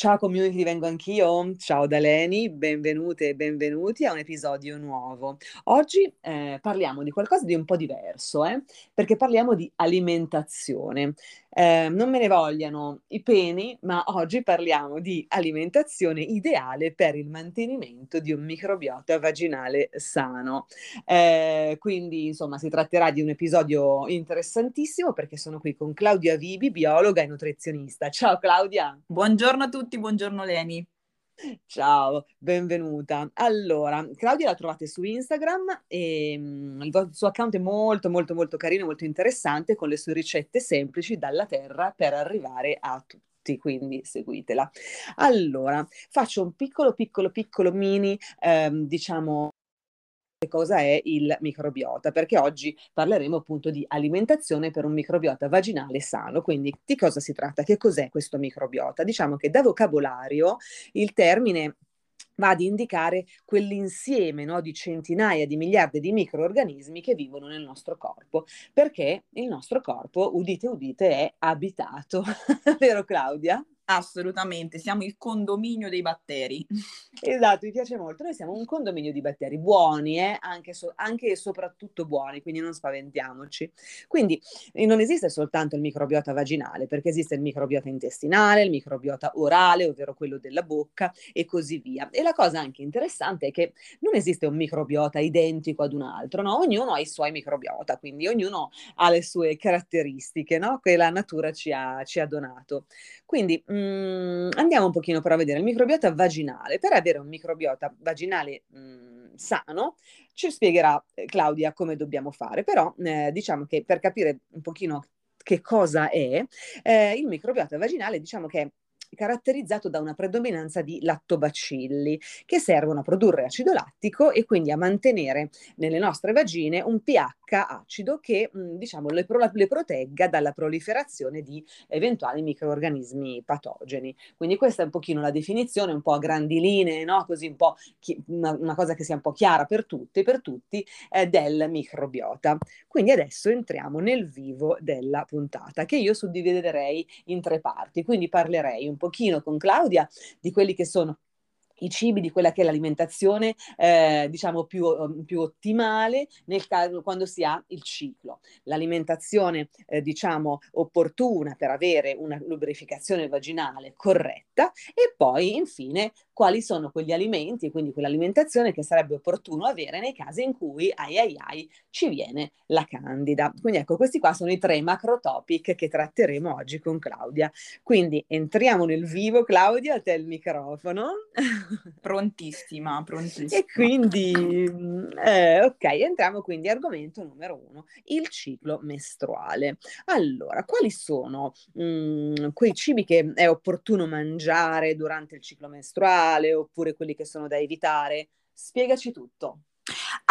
Ciao community, vengo anch'io. Ciao da Leni, benvenute e benvenuti a un episodio nuovo. Oggi eh, parliamo di qualcosa di un po' diverso, eh? perché parliamo di alimentazione. Eh, non me ne vogliano i peni, ma oggi parliamo di alimentazione ideale per il mantenimento di un microbiota vaginale sano. Eh, quindi, insomma, si tratterà di un episodio interessantissimo perché sono qui con Claudia Vibi, biologa e nutrizionista. Ciao Claudia. Buongiorno a tutti buongiorno Leni. Ciao, benvenuta. Allora, Claudia la trovate su Instagram e um, il suo account è molto molto molto carino, molto interessante con le sue ricette semplici dalla terra per arrivare a tutti quindi seguitela. Allora, faccio un piccolo, piccolo, piccolo mini, ehm, diciamo, cosa è il microbiota, perché oggi parleremo appunto di alimentazione per un microbiota vaginale sano. Quindi di cosa si tratta? Che cos'è questo microbiota? Diciamo che da vocabolario il termine va ad indicare quell'insieme no, di centinaia di miliardi di microorganismi che vivono nel nostro corpo, perché il nostro corpo, udite udite, è abitato, vero Claudia? Assolutamente, siamo il condominio dei batteri. Esatto, mi piace molto. Noi siamo un condominio di batteri buoni, eh? anche, so- anche, e soprattutto buoni, quindi non spaventiamoci. Quindi eh, non esiste soltanto il microbiota vaginale, perché esiste il microbiota intestinale, il microbiota orale, ovvero quello della bocca e così via. E la cosa anche interessante è che non esiste un microbiota identico ad un altro, no? Ognuno ha i suoi microbiota, quindi ognuno ha le sue caratteristiche, no? Che la natura ci ha, ci ha donato. Quindi mh, mm, andiamo un pochino però a vedere il microbiota vaginale. Per avere un microbiota vaginale mm, sano, ci spiegherà eh, Claudia come dobbiamo fare, però eh, diciamo che per capire un pochino che cosa è, eh, il microbiota vaginale diciamo che caratterizzato da una predominanza di lattobacilli che servono a produrre acido lattico e quindi a mantenere nelle nostre vagine un pH acido che mh, diciamo le, pro- le, protegga dalla proliferazione di eventuali microorganismi patogeni. Quindi questa è un pochino la definizione, un po' a grandi linee, no? così un po' chi- una, una, cosa che sia un po' chiara per tutti, per tutti eh, del microbiota. Quindi adesso entriamo nel vivo della puntata che io suddividerei in tre parti, quindi parlerei un pochino con Claudia di quelli che sono i cibi, di quella che è l'alimentazione, eh, diciamo, più, um, più, ottimale nel caso quando si ha il ciclo. L'alimentazione, eh, diciamo, opportuna per avere una lubrificazione vaginale corretta e poi, infine, quali sono quegli alimenti e quindi quell'alimentazione che sarebbe opportuno avere nei casi in cui, ai ai ai, ci viene la candida. Quindi ecco, questi qua sono i tre macro topic che tratteremo oggi con Claudia. Quindi entriamo nel vivo, Claudia, a te il microfono. Prontissima, prontissima. E quindi, eh, ok, entriamo quindi argomento numero uno, il ciclo mestruale. Allora, quali sono mh, mm, quei cibi che è opportuno mangiare durante il ciclo mestruale oppure quelli che sono da evitare? Spiegaci tutto.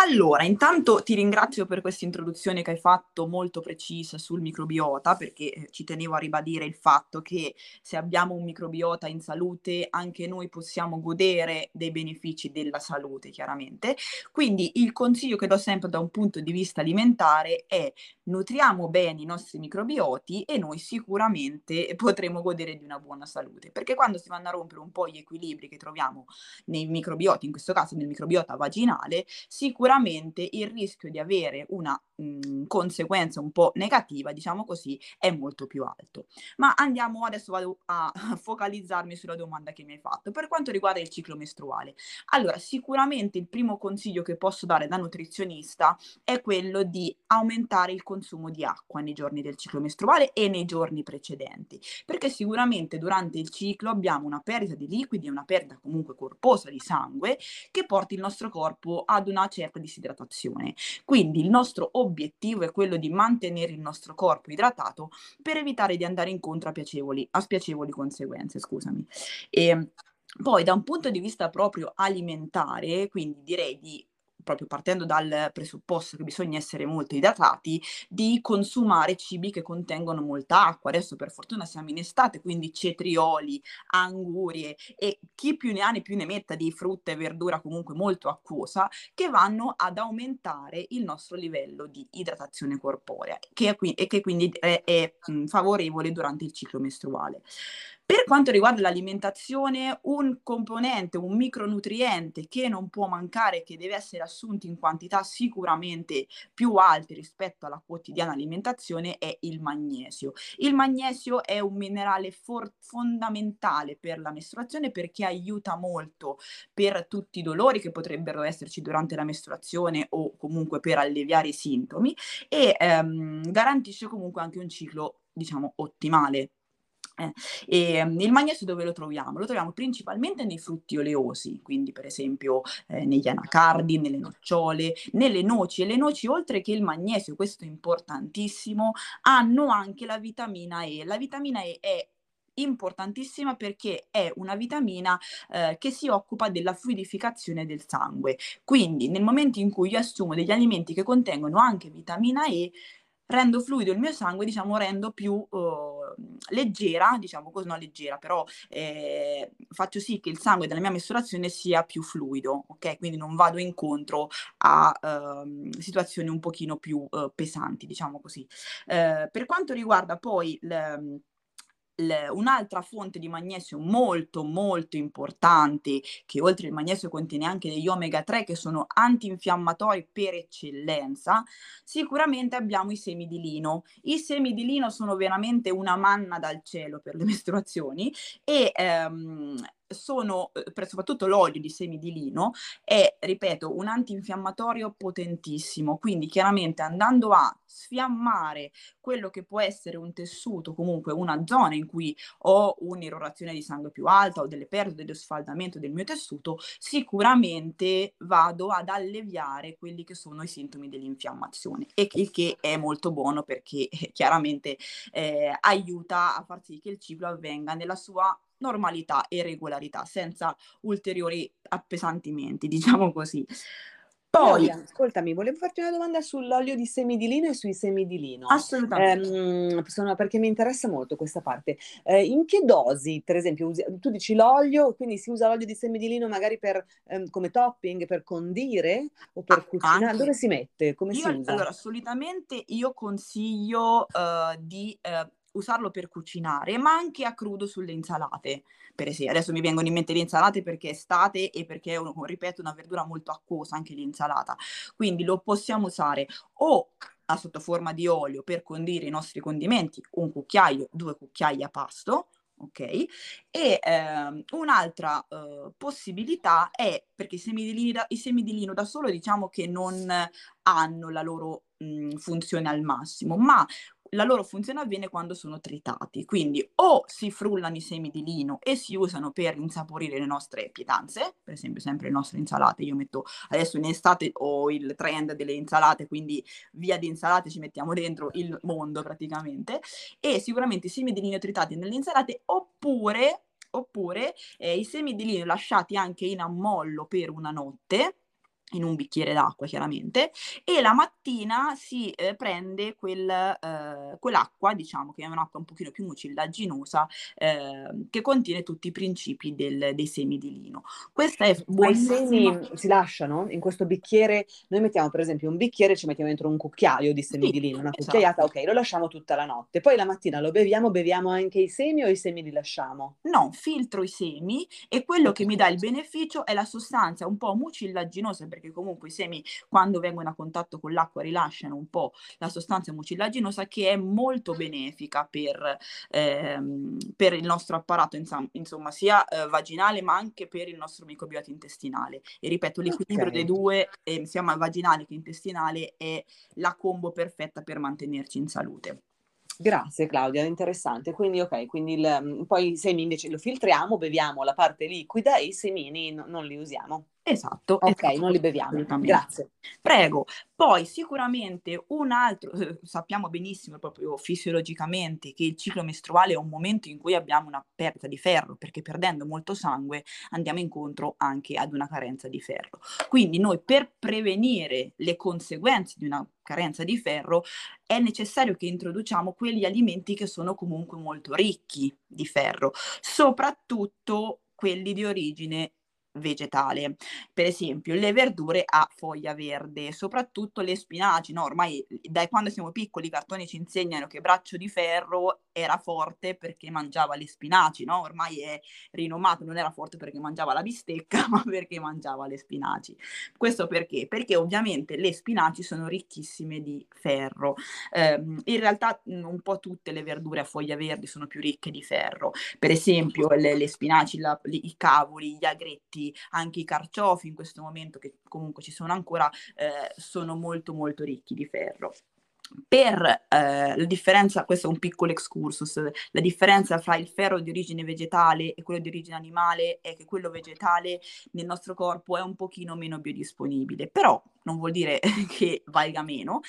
Allora, intanto ti ringrazio per questa introduzione che hai fatto molto precisa sul microbiota, perché eh, ci tenevo a ribadire il fatto che se abbiamo un microbiota in salute, anche noi possiamo godere dei benefici della salute, chiaramente. Quindi il consiglio che do sempre da un punto di vista alimentare è nutriamo bene i nostri microbioti e noi sicuramente potremo godere di una buona salute, perché quando si vanno a rompere un po' gli equilibri che troviamo nei microbioti, in questo caso nel microbiota vaginale, sicuramente sicuramente il rischio di avere una mh, mhmm, conseguenza un po' negativa, diciamo così, è molto più alto. Ma andiamo adesso vado a focalizzarmi sulla domanda che mi hai fatto. Per quanto riguarda il ciclo mestruale, allora sicuramente il primo consiglio che posso dare da nutrizionista è quello di aumentare il consumo di acqua nei giorni del ciclo mestruale e nei giorni precedenti, perché sicuramente durante il ciclo abbiamo una perdita di liquidi e una perdita comunque corposa di sangue che porta il nostro corpo ad una certa disidratazione. Quindi il nostro obiettivo è quello di mantenere il nostro corpo idratato per evitare di andare incontro a, piacevoli, a spiacevoli conseguenze. Scusami. E, poi da un punto di vista proprio alimentare, quindi direi di proprio partendo dal presupposto che bisogna essere molto idratati, di consumare cibi che contengono molta acqua. Adesso per fortuna siamo in estate, quindi cetrioli, angurie e chi più ne ha ne più ne metta di frutta e verdura comunque molto acquosa che vanno ad aumentare il nostro livello di idratazione corporea che qui- e che quindi è, è favorevole durante il ciclo mestruale. Per quanto riguarda l'alimentazione, un componente, un micronutriente che non può mancare, che deve essere assunto in quantità sicuramente più alte rispetto alla quotidiana alimentazione, è il magnesio. Il magnesio è un minerale for- fondamentale per la mestruazione perché aiuta molto per tutti i dolori che potrebbero esserci durante la mestruazione o comunque per alleviare i sintomi e ehm, garantisce comunque anche un ciclo, diciamo, ottimale e, ehm, il magnesio dove lo troviamo? Lo troviamo principalmente nei frutti oleosi, quindi per esempio eh, negli anacardi, nelle nocciole, nelle noci. E le noci, oltre che il magnesio, questo è importantissimo, hanno anche la vitamina E. La vitamina E è importantissima perché è una vitamina eh, che si occupa della fluidificazione del sangue. Quindi nel momento in cui io assumo degli alimenti che contengono anche vitamina E, rendo fluido il mio sangue, diciamo, rendo più uh, leggera, diciamo così, no leggera, però eh, faccio sì che il sangue della mia mestruazione sia più fluido, ok? Quindi non vado incontro a uh, situazioni un pochino più uh, pesanti, diciamo così. Eh, per quanto riguarda poi l, un'altra fonte di magnesio molto molto importante, che oltre al magnesio contiene anche degli omega 3 che sono antinfiammatori per eccellenza, sicuramente abbiamo i semi di lino. I semi di lino sono veramente una manna dal cielo per le mestruazioni e ehm, sono, eh, soprattutto l'olio di semi di lino, è, ripeto, un antinfiammatorio potentissimo, quindi chiaramente andando a sfiammare quello che può essere un tessuto, comunque una zona in cui ho un'irrorazione di sangue più alta o delle perdite di sfaldamento del mio tessuto, sicuramente vado ad alleviare quelli che sono i sintomi dell'infiammazione e il che è molto buono perché eh, chiaramente eh, aiuta a far sì che il ciclo avvenga nella sua normalità e regolarità, senza ulteriori appesantimenti, diciamo così. Poi, Claudia, ascoltami, volevo farti una domanda sull'olio di semi di lino e sui semi di lino. Assolutamente. Eh, sono, perché mi interessa molto questa parte. Eh, in che dosi, per esempio, usi, tu dici l'olio, quindi si usa l'olio di semi di lino magari per, ehm, come topping, per condire o per ah, cucinare? Anche. Dove si mette? Come io, si usa? Allora, solitamente io consiglio uh, di... Uh, usarlo per cucinare, ma anche a crudo sulle insalate. Per esempio, adesso mi vengono in mente le insalate perché è estate e perché è, ripeto, una verdura molto acquosa anche l'insalata. Quindi lo possiamo usare o a sotto forma di olio per condire i nostri condimenti, un cucchiaio, due cucchiai a pasto, ok? E ehm, un'altra eh, possibilità è, perché i semi, di lino, i semi di lino da solo diciamo che non hanno la loro mh, funzione al massimo, ma la loro funzione avviene quando sono tritati, quindi o si frullano i semi di lino e si usano per insaporire le nostre pietanze, per esempio sempre le nostre insalate, io metto adesso in estate ho il trend delle insalate, quindi via di insalate ci mettiamo dentro il mondo praticamente, e sicuramente i semi di lino tritati nelle insalate oppure, oppure eh, i semi di lino lasciati anche in ammollo per una notte, in un bicchiere d'acqua chiaramente e la mattina si eh, prende quel, eh, quell'acqua diciamo che è un'acqua un pochino più mucillaginosa eh, che contiene tutti i principi del, dei semi di lino. Questa è buonissima i semi si lasciano? In questo bicchiere noi mettiamo per esempio un bicchiere ci mettiamo dentro un cucchiaio di semi sì, di lino una esatto. cucchiaiata ok lo lasciamo tutta la notte. Poi la mattina lo beviamo beviamo anche i semi o i semi li lasciamo? No filtro i semi e quello okay. che mi dà il beneficio è la sostanza un po' mucillaginosa perché comunque i semi quando vengono a contatto con l'acqua rilasciano un po' la sostanza mucillaginosa che è molto benefica per, ehm, per il nostro apparato insomma, insomma sia eh, vaginale ma anche per il nostro microbiota intestinale. E ripeto, l'equilibrio okay. dei due, eh, sia vaginale che intestinale, è la combo perfetta per mantenerci in salute. Grazie Claudia, interessante. Quindi ok, quindi il, mm, poi i semi invece lo filtriamo, beviamo la parte liquida e i semini no, non li usiamo. Esatto. Ok, esatto, non li beviamo. Grazie. Prego. Poi sicuramente un altro, eh, sappiamo benissimo proprio fisiologicamente che il ciclo mestruale è un momento in cui abbiamo una perdita di ferro, perché perdendo molto sangue andiamo incontro anche ad una carenza di ferro. Quindi noi per prevenire le conseguenze di una carenza di ferro è necessario che introduciamo quegli alimenti che sono comunque molto ricchi di ferro, soprattutto quelli di origine vegetale. Per esempio, le verdure a foglia verde, soprattutto le spinaci. No, ormai da quando siamo piccoli i cartoni ci insegnano che Braccio di Ferro era forte perché mangiava le spinaci, no? Ormai è rinomato, non era forte perché mangiava la bistecca, ma perché mangiava le spinaci. Questo perché? Perché ovviamente le spinaci sono ricchissime di ferro. Eh, in realtà un po' tutte le verdure a foglia verde sono più ricche di ferro. Per esempio le, le spinaci, la, i cavoli, gli agretti, anche i carciofi in questo momento che comunque ci sono ancora, eh, sono molto molto ricchi di ferro per eh, la differenza, questo è un piccolo excursus, la differenza fra il ferro di origine vegetale e quello di origine animale è che quello vegetale nel nostro corpo è un pochino meno biodisponibile, però non vuol dire che valga meno,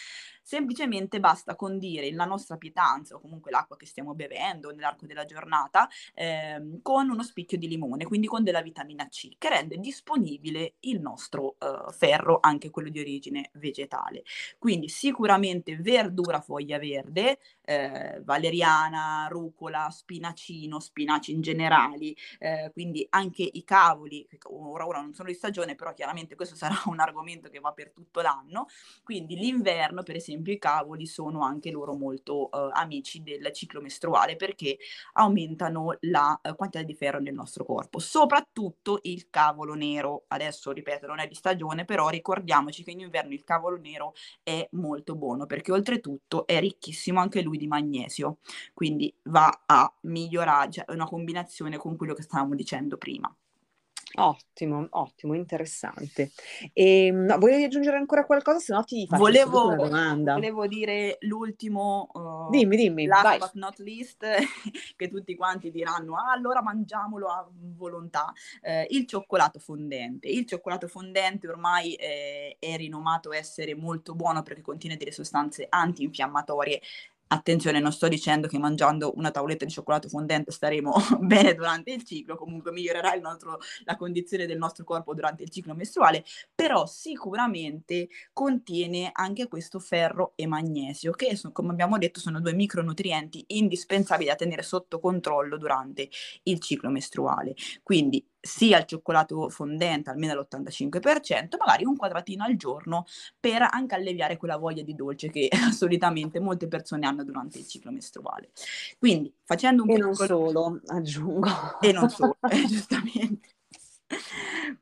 semplicemente basta condire la nostra pietanza o comunque l'acqua che stiamo bevendo nell'arco della giornata ehm, con uno spicchio di limone, quindi con della vitamina C, che rende disponibile il nostro eh, ferro, anche quello di origine vegetale. Quindi sicuramente verdura foglia verde, eh, valeriana, rucola, spinacino, spinaci in generali, eh, quindi anche i cavoli, ora, ora non sono di stagione, però chiaramente questo sarà un argomento che va per tutto l'anno, quindi l'inverno per esempio i cavoli sono anche loro molto uh, amici del ciclo mestruale perché aumentano la uh, quantità di ferro nel nostro corpo, soprattutto il cavolo nero. Adesso ripeto, non è di stagione, però ricordiamoci che in inverno il cavolo nero è molto buono perché oltretutto è ricchissimo anche lui di magnesio, quindi va a migliorare, cioè è una combinazione con quello che stavamo dicendo prima. Ottimo, ottimo, interessante. E, ehm, no, volevi aggiungere ancora qualcosa? Se no ti faccio volevo, una domanda. Volevo dire l'ultimo, uh, dimmi, dimmi, last vai. but not least, che tutti quanti diranno, ah, allora mangiamolo a volontà, eh, il cioccolato fondente. Il cioccolato fondente ormai eh, è rinomato essere molto buono perché contiene delle sostanze antinfiammatorie Attenzione, non sto dicendo che mangiando una tavoletta di cioccolato fondente staremo bene durante il ciclo, comunque migliorerà nostro, la condizione del nostro corpo durante il ciclo mestruale, però sicuramente contiene anche questo ferro e magnesio, che come abbiamo detto sono due micronutrienti indispensabili da tenere sotto controllo durante il ciclo mestruale. Quindi sia il cioccolato fondente almeno all'85%, magari un quadratino al giorno per anche alleviare quella voglia di dolce che solitamente molte persone hanno durante il ciclo mestruale. Quindi facendo un e piccolo... non solo, aggiungo. E non solo, eh, giustamente.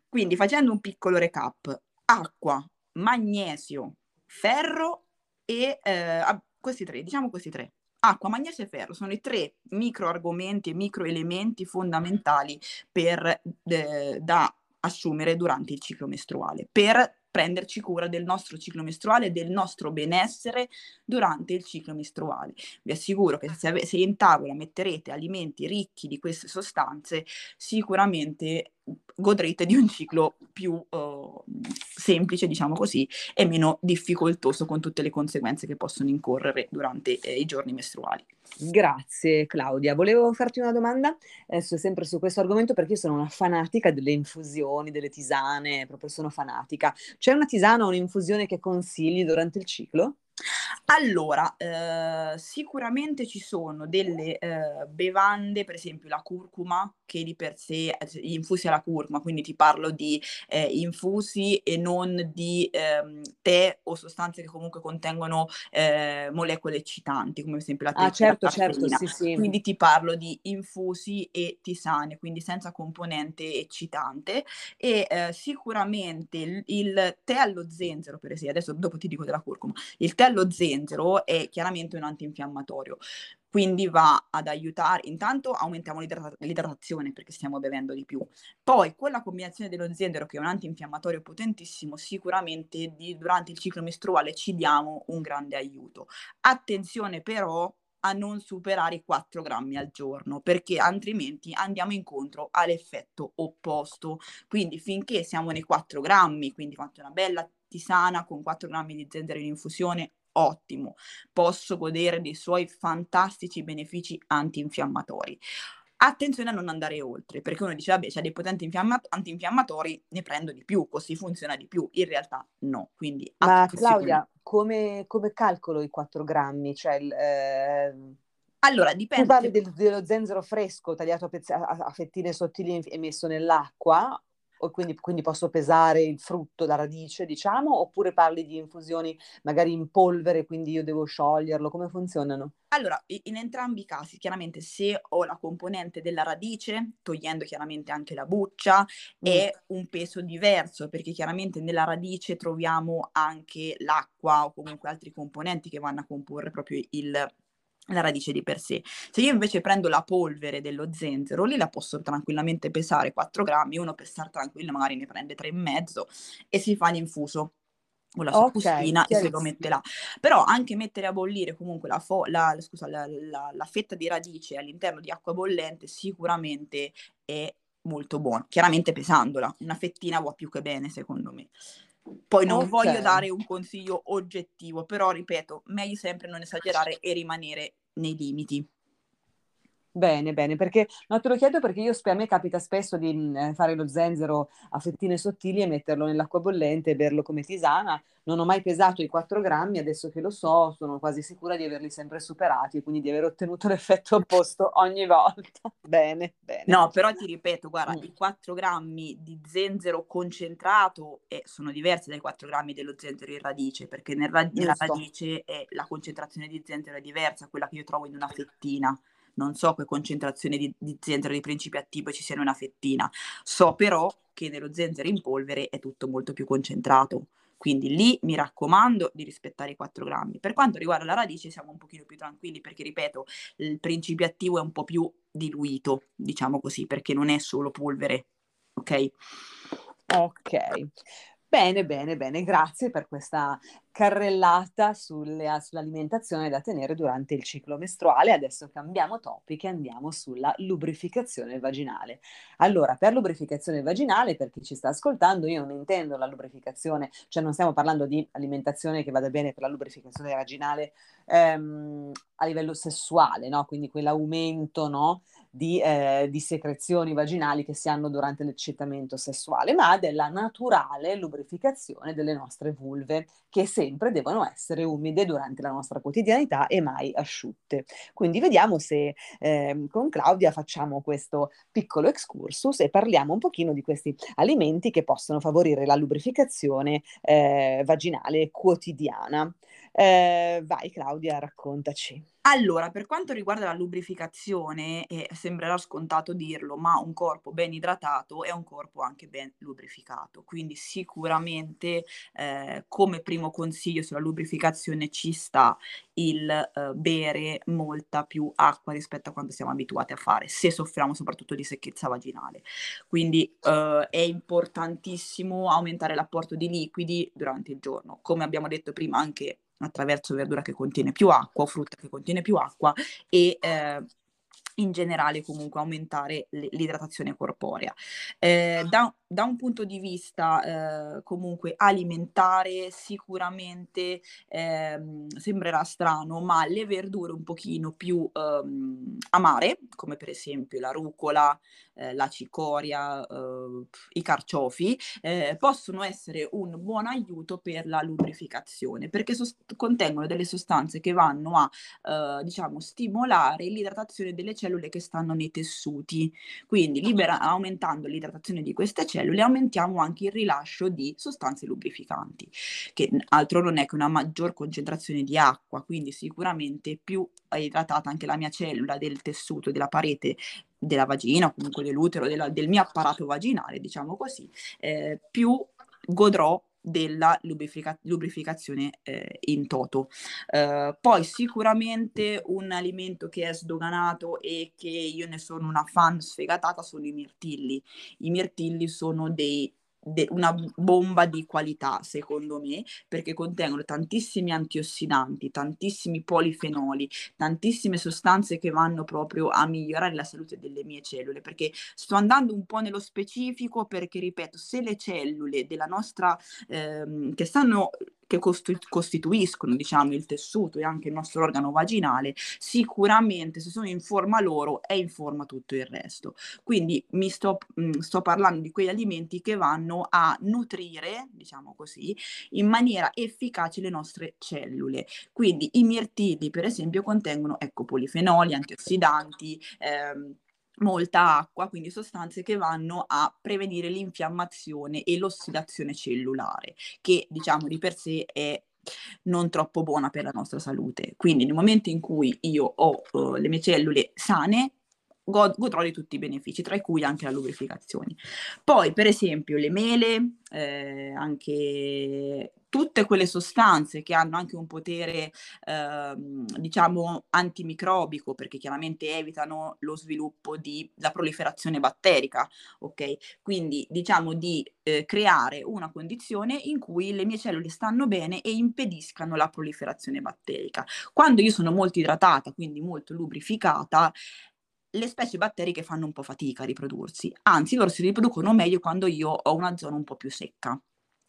Quindi facendo un piccolo recap, acqua, magnesio, ferro e eh, questi tre, diciamo questi tre acqua, magnesio e ferro sono i tre micro argomenti e micro elementi fondamentali per, eh, da assumere durante il ciclo mestruale per prenderci cura del nostro ciclo mestruale, del nostro benessere durante il ciclo mestruale. Vi assicuro che se, ave- se in tavola metterete alimenti ricchi di queste sostanze, sicuramente godrete di un ciclo più uh, semplice, diciamo così, e meno difficoltoso con tutte le conseguenze che possono incorrere durante eh, i giorni mestruali. Grazie Claudia. Volevo farti una domanda, adesso sempre su questo argomento perché io sono una fanatica delle infusioni, delle tisane, proprio sono fanatica. C'è una tisana o un'infusione che consigli durante il ciclo? Allora, eh, sicuramente ci sono delle eh, bevande, per esempio la curcuma, che di per sé eh, gli infusi alla curcuma, quindi ti parlo di eh, infusi e non di ehm, tè o sostanze che comunque contengono eh, molecole eccitanti, come per esempio la tè. Ah, certo, certo, sì, sì. Quindi ti parlo di infusi e tisane, quindi senza componente eccitante. E eh, sicuramente il, il tè allo zenzero, per esempio, adesso dopo ti dico della curcuma, il tè allo zenzero è chiaramente un antinfiammatorio, quindi va ad aiutare, intanto aumentiamo l'idrata- l'idratazione perché stiamo bevendo di più, poi con la combinazione dello zenzero che è un antinfiammatorio potentissimo, sicuramente di, durante il ciclo mestruale ci diamo un grande aiuto. Attenzione però a non superare i 4 grammi al giorno perché altrimenti andiamo incontro all'effetto opposto. Quindi finché siamo nei 4 grammi quindi fate una bella tisana con 4 grammi di zenzero in infusione ottimo, posso godere dei suoi fantastici benefici antinfiammatori. Attenzione a non andare oltre, perché uno dice, vabbè, c'è dei potenti infiamma- antinfiammatori, ne prendo di più, così funziona di più. In realtà no, quindi... Ma Claudia, come, come, calcolo i 4 grammi? Cioè, il, eh... Allora, dipende. Tu parli del, dello zenzero fresco tagliato a, pezz- a, a fettine sottili e messo nell'acqua quindi, quindi, posso pesare il frutto, la radice, diciamo, oppure parli di infusioni magari in polvere, quindi io devo scioglierlo? Come funzionano? Allora, in entrambi i casi, chiaramente se ho la componente della radice, togliendo chiaramente anche la buccia, mm. è un peso diverso, perché chiaramente nella radice troviamo anche l'acqua o comunque altri componenti che vanno a comporre proprio il la radice di per sé. Se io invece prendo la polvere dello zenzero, lì la posso tranquillamente pesare 4 grammi, uno per stare tranquillo magari ne prende 3,5 e si fa l'infuso con la sua okay, bustina e se lo mette là. Però anche mettere a bollire comunque la, fo- la, scusa, la, la, la fetta di radice all'interno di acqua bollente sicuramente è molto buono. Chiaramente pesandola, una fettina va più che bene secondo me. Poi non okay. voglio dare un consiglio oggettivo, però ripeto, meglio sempre non esagerare e rimanere nei limiti. Bene, bene, perché no, te lo chiedo perché io a me capita spesso di mm, fare lo zenzero a fettine sottili e metterlo nell'acqua bollente e berlo come tisana. Non ho mai pesato i 4 grammi, adesso che lo so, sono quasi sicura di averli sempre superati, quindi di aver ottenuto l'effetto opposto ogni volta. bene, bene. No, però ti ripeto, guarda, mm. i 4 grammi di zenzero concentrato eh, sono diversi dai 4 grammi dello zenzero in radice, perché nel ra- nella radice è, la concentrazione di zenzero è diversa, quella che io trovo in una fettina non so che concentrazione di, di zenzero di principio attivo ci sia in una fettina, so però che nello zenzero in polvere è tutto molto più concentrato. Quindi lì mi raccomando di rispettare i 4 grammi. Per quanto riguarda la radice siamo un pochino più tranquilli perché, ripeto, il principio attivo è un po' più diluito, diciamo così, perché non è solo polvere, ok? Ok. Bene, bene, bene, grazie per questa carrellata sulle, sull'alimentazione da tenere durante il ciclo mestruale. Adesso cambiamo topic e andiamo sulla lubrificazione vaginale. Allora, per lubrificazione vaginale, per chi ci sta ascoltando, io non intendo la lubrificazione, cioè non stiamo parlando di alimentazione che vada bene per la lubrificazione vaginale ehm, a livello sessuale, no? quindi quell'aumento no? di, eh, di, secrezioni vaginali che si hanno durante l'eccitamento sessuale, ma della naturale lubrificazione delle nostre vulve, che sempre devono essere umide durante la nostra quotidianità e mai asciutte. Quindi vediamo se eh, con Claudia facciamo questo piccolo excursus e parliamo un pochino di questi alimenti che possono favorire la lubrificazione eh, vaginale quotidiana. Eh, vai Claudia, raccontaci. Allora, per quanto riguarda la lubrificazione, eh, sembrerà scontato dirlo, ma un corpo ben idratato è un corpo anche ben lubrificato. Quindi sicuramente eh, come primo consiglio sulla lubrificazione ci sta il eh, bere molta più acqua rispetto a quanto siamo abituati a fare, se soffriamo soprattutto di secchezza vaginale. Quindi eh, è importantissimo aumentare l'apporto di liquidi durante il giorno. Come abbiamo detto prima, anche attraverso verdura che contiene più acqua frutta che contiene più acqua e eh, in generale comunque aumentare l'idratazione corporea. Eh, da, da, un punto di vista eh, comunque alimentare sicuramente eh, sembrerà strano, ma le verdure un pochino più ehm, amare, come per esempio la rucola, eh, la cicoria, eh, i carciofi, eh, possono essere un buon aiuto per la lubrificazione perché sost- contengono delle sostanze che vanno a diciamo stimolare l'idratazione delle cellule cellule che stanno nei tessuti. Quindi libera, aumentando l'idratazione di queste cellule aumentiamo anche il rilascio di sostanze lubrificanti, che altro non è che una maggior concentrazione di acqua, quindi sicuramente più è idratata anche la mia cellula del tessuto, della parete della vagina comunque dell'utero, della, del mio apparato vaginale, diciamo così, eh, più godrò della lubrifica- lubrificazione eh, in toto. Uh, poi sicuramente un alimento che è sdoganato e che io ne sono una fan sfegatata sono i mirtilli. I mirtilli sono dei de- una bomba di qualità, secondo me, perché contengono tantissimi antiossidanti, tantissimi polifenoli, tantissime sostanze che vanno proprio a migliorare la salute delle mie cellule, perché sto andando un po' nello specifico perché, ripeto, se le cellule della nostra, ehm, che stanno che costituiscono diciamo, il tessuto e anche il nostro organo vaginale, sicuramente se sono in forma loro è in forma tutto il resto. Quindi mi sto, mh, sto parlando di quegli alimenti che vanno a nutrire, diciamo così, in maniera efficace le nostre cellule. Quindi i mirtilli, per esempio, contengono ecco, polifenoli, antiossidanti, ehm, molta acqua, quindi sostanze che vanno a prevenire l'infiammazione e l'ossidazione cellulare, che diciamo di per sé è non troppo buona per la nostra salute. Quindi nel momento in cui io ho uh, le mie cellule sane, godrò di tutti i benefici, tra cui anche la lubrificazione. Poi, per esempio, le mele, eh, anche tutte quelle sostanze che hanno anche un potere, eh, diciamo, antimicrobico, perché chiaramente evitano lo sviluppo di la proliferazione batterica, ok? Quindi diciamo di eh, creare una condizione in cui le mie cellule stanno bene e impediscano la proliferazione batterica. Quando io sono molto idratata, quindi molto lubrificata, le specie batteriche fanno un po' fatica a riprodursi, anzi loro si riproducono meglio quando io ho una zona un po' più secca.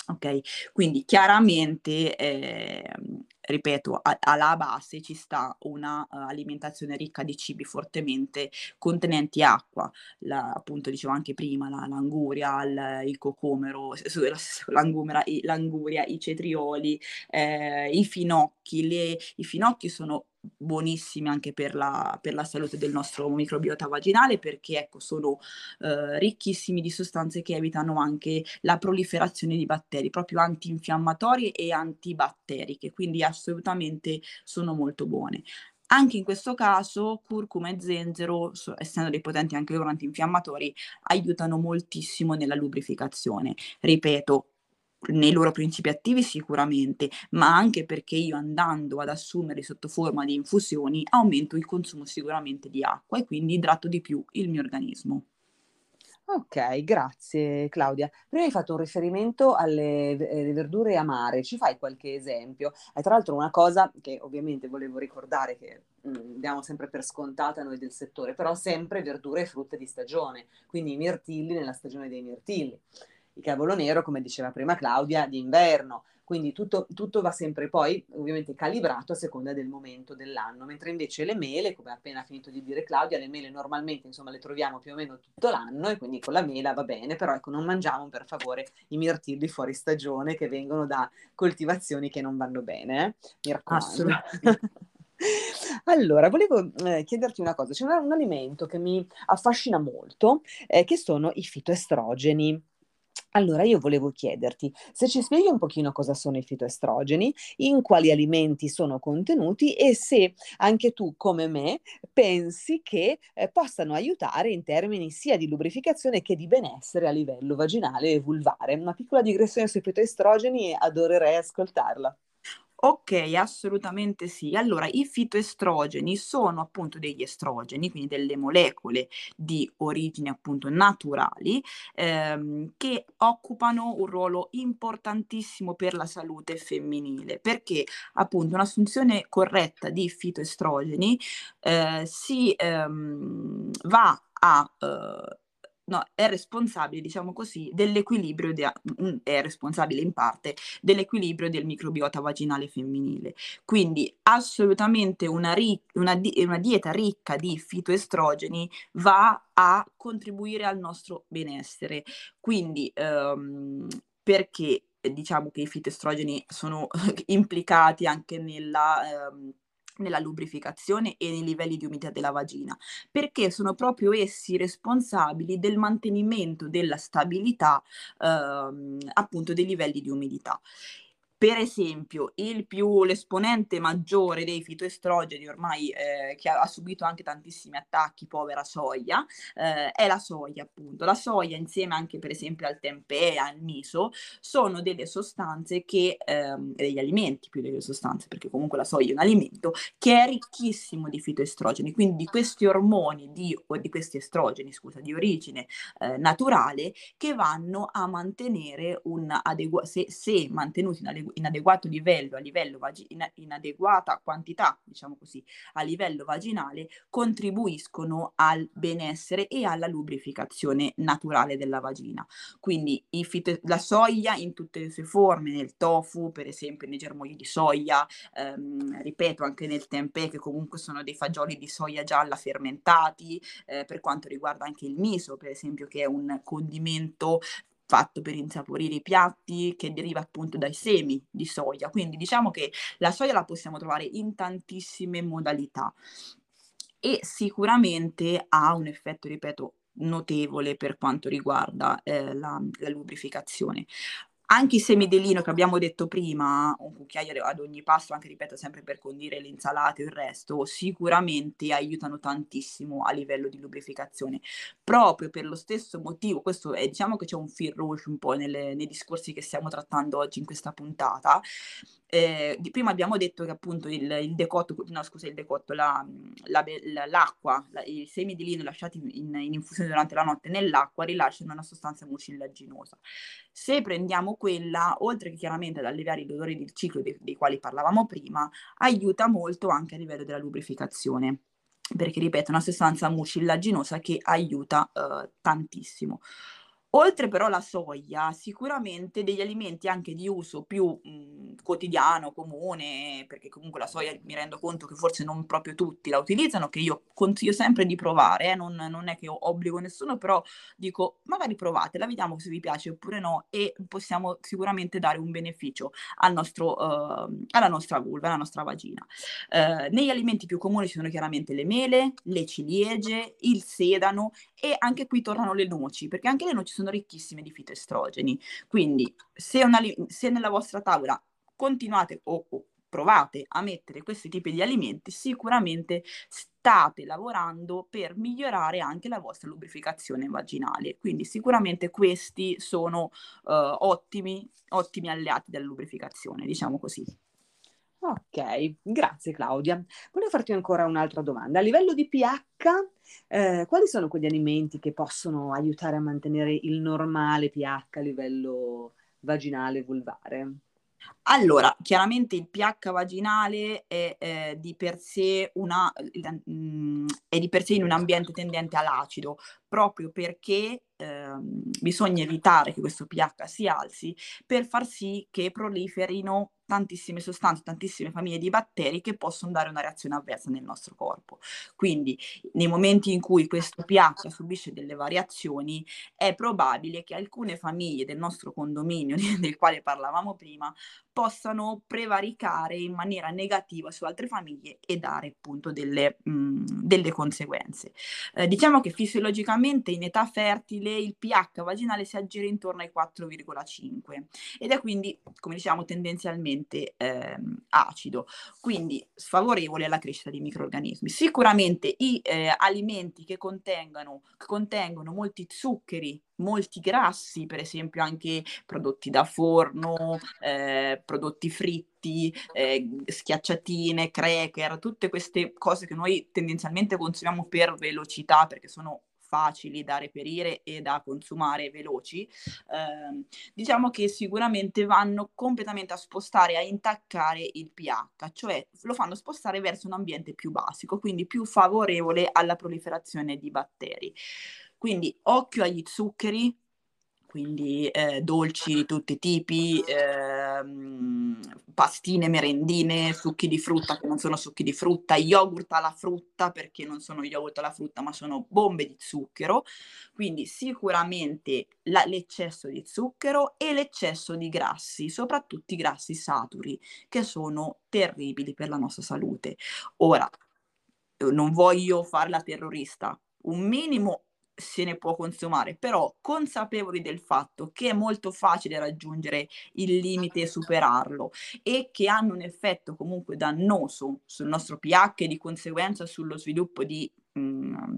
Ok, quindi chiaramente, eh, ripeto, a- alla base ci sta una uh, alimentazione ricca di cibi fortemente contenenti acqua, la, appunto dicevo anche prima, la, l'anguria, il, il cocomero, l'anguria, l'anguria, i cetrioli, eh, i finocchi, le, i finocchi sono buonissimi anche per la, per la, salute del nostro microbiota vaginale perché ecco, sono eh, ricchissimi di sostanze che evitano anche la proliferazione di batteri, proprio antinfiammatorie e antibatteriche, quindi assolutamente sono molto buone. Anche in questo caso curcuma e zenzero, so, essendo dei potenti anche loro antinfiammatori, aiutano moltissimo nella lubrificazione. Ripeto, nei loro principi attivi sicuramente, ma anche perché io andando ad assumere sotto forma di infusioni aumento il consumo sicuramente di acqua e quindi idrato di più il mio organismo. Ok, grazie Claudia. Prima hai fatto un riferimento alle eh, verdure amare, ci fai qualche esempio? È tra l'altro una cosa che ovviamente volevo ricordare che mh, mm, diamo sempre per scontata noi del settore, però sempre verdure e frutta di stagione, quindi i mirtilli nella stagione dei mirtilli il cavolo nero, come diceva prima Claudia, d'inverno. Quindi tutto, tutto, va sempre poi ovviamente calibrato a seconda del momento dell'anno, mentre invece le mele, come ha appena finito di dire Claudia, le mele normalmente insomma le troviamo più o meno tutto l'anno e quindi con la mela va bene, però ecco non mangiamo per favore i mirtilli fuori stagione che vengono da coltivazioni che non vanno bene, eh? mi raccomando. Assolutamente. Allora, volevo eh, chiederti una cosa, c'è un, un, alimento che mi affascina molto, eh, che sono i fitoestrogeni. Allora, io volevo chiederti se ci spieghi un pochino cosa sono i fitoestrogeni, in quali alimenti sono contenuti e se anche tu, come me, pensi che eh, possano aiutare in termini sia di lubrificazione che di benessere a livello vaginale e vulvare. Una piccola digressione sui fitoestrogeni e adorerei ascoltarla. Ok, assolutamente sì. Allora, i fitoestrogeni sono appunto degli estrogeni, quindi delle molecole di origine appunto naturali, ehm, che occupano un ruolo importantissimo per la salute femminile, perché appunto un'assunzione corretta di fitoestrogeni eh, si ehm, va a eh, no, è responsabile, diciamo così, dell'equilibrio, de- mm, è responsabile in parte dell'equilibrio del microbiota vaginale femminile. Quindi assolutamente una, ri- una, di- una dieta ricca di fitoestrogeni va a contribuire al nostro benessere. Quindi ehm, perché diciamo che i fitoestrogeni sono implicati anche nella... Ehm, nella lubrificazione e nei livelli di umidità della vagina, perché sono proprio essi responsabili del mantenimento della stabilità ehm, appunto dei livelli di umidità. Per esempio, il più, l'esponente maggiore dei fitoestrogeni, ormai eh, che ha, ha, subito anche tantissimi attacchi, povera soia, eh, è la soia, appunto. La soia, insieme anche per esempio al tempeh, al miso, sono delle sostanze che, ehm, degli alimenti più delle sostanze, perché comunque la soia è un alimento, che è ricchissimo di fitoestrogeni, quindi di questi ormoni, di, o di questi estrogeni, scusa, di origine eh, naturale, che vanno a mantenere un adeguato, se, se mantenuti in adeguato inadeguato livello, a livello vagi- in- inadeguata quantità, diciamo così, a livello vaginale, contribuiscono al benessere e alla lubrificazione naturale della vagina. Quindi fito- la soia in tutte le sue forme, nel tofu, per esempio, nei germogli di soia, ehm, ripeto, anche nel tempeh, che comunque sono dei fagioli di soia gialla fermentati, eh, per quanto riguarda anche il miso, per esempio, che è un condimento fatto per insaporire i piatti che deriva appunto dai semi di soia. Quindi diciamo che la soia la possiamo trovare in tantissime modalità. e sicuramente ha un effetto, ripeto, notevole per quanto riguarda eh, la, la lubrificazione. Anche i semi di lino che abbiamo detto prima, un cucchiaio ad ogni pasto, anche ripeto sempre per condire le insalate e il resto, sicuramente aiutano tantissimo a livello di lubrificazione. Proprio per lo stesso motivo, questo è diciamo che c'è un fil rouge un po' nelle, nei discorsi che stiamo trattando oggi in questa puntata, eh, di, prima abbiamo detto che appunto il, il decotto, no scusa il decotto, la, la, l'acqua, la, i semi di lino lasciati in, in, infusione durante la notte nell'acqua rilasciano una sostanza mucillaginosa. Se prendiamo quella, oltre che chiaramente ad alleviare i dolori del ciclo dei, dei quali parlavamo prima, aiuta molto anche a livello della lubrificazione perché ripeto è una sostanza mucillaginosa che aiuta uh, tantissimo. Oltre però alla soia, sicuramente degli alimenti anche di uso più mh, quotidiano, comune, perché comunque la soia mi rendo conto che forse non proprio tutti la utilizzano, che io consiglio sempre di provare, eh, non, non, è che obbligo nessuno, però dico magari provatela, vediamo se vi piace oppure no e possiamo sicuramente dare un beneficio al nostro, uh, alla nostra vulva, alla nostra vagina. Uh, negli alimenti più comuni ci sono chiaramente le mele, le ciliegie, il sedano e anche qui tornano le noci, perché anche le noci sono ricchissime di fitoestrogeni. Quindi se, una, se nella vostra tavola continuate o, o provate a mettere questi tipi di alimenti, sicuramente state lavorando per migliorare anche la vostra lubrificazione vaginale. Quindi sicuramente questi sono uh, ottimi, ottimi alleati della lubrificazione, diciamo così. Ok, grazie Claudia. Volevo farti ancora un'altra domanda. A livello di pH, eh, quali sono quegli alimenti che possono aiutare a mantenere il normale pH a livello vaginale vulvare? Allora, chiaramente il pH vaginale è, eh, di per sé una, mm, è di per sé in un ambiente tendente all'acido, proprio perché eh, bisogna evitare che questo pH si alzi per far sì che proliferino tantissime sostanze, tantissime famiglie di batteri che possono dare una reazione avversa nel nostro corpo. Quindi nei momenti in cui questo pH subisce delle variazioni è probabile che alcune famiglie del nostro condominio, del quale parlavamo prima, possano prevaricare in maniera negativa su altre famiglie e dare appunto delle, mh, delle conseguenze. Eh, diciamo che fisiologicamente in età fertile il pH vaginale si aggira intorno ai 4,5 ed è quindi, come diciamo, tendenzialmente ehm, acido, quindi sfavorevole alla crescita di microrganismi. Sicuramente i eh, alimenti che contengono, che contengono molti zuccheri molti grassi, per esempio anche prodotti da forno, eh, prodotti fritti, eh, schiacciatine, cracker, tutte queste cose che noi tendenzialmente consumiamo per velocità perché sono facili da reperire e da consumare veloci, eh, diciamo che sicuramente vanno completamente a spostare, a intaccare il pH, cioè lo fanno spostare verso un ambiente più basico, quindi più favorevole alla proliferazione di batteri. Quindi occhio agli zuccheri, quindi eh, dolci di tutti i tipi, eh, pastine, merendine, succhi di frutta che non sono succhi di frutta, yogurt alla frutta perché non sono yogurt alla frutta ma sono bombe di zucchero, quindi sicuramente la, l'eccesso di zucchero e l'eccesso di grassi, soprattutto i grassi saturi che sono terribili per la nostra salute. Ora, non voglio fare la terrorista, un minimo se ne può consumare, però consapevoli del fatto che è molto facile raggiungere il limite e superarlo e che hanno un effetto comunque dannoso sul nostro pH e di conseguenza sullo sviluppo di mh, mm,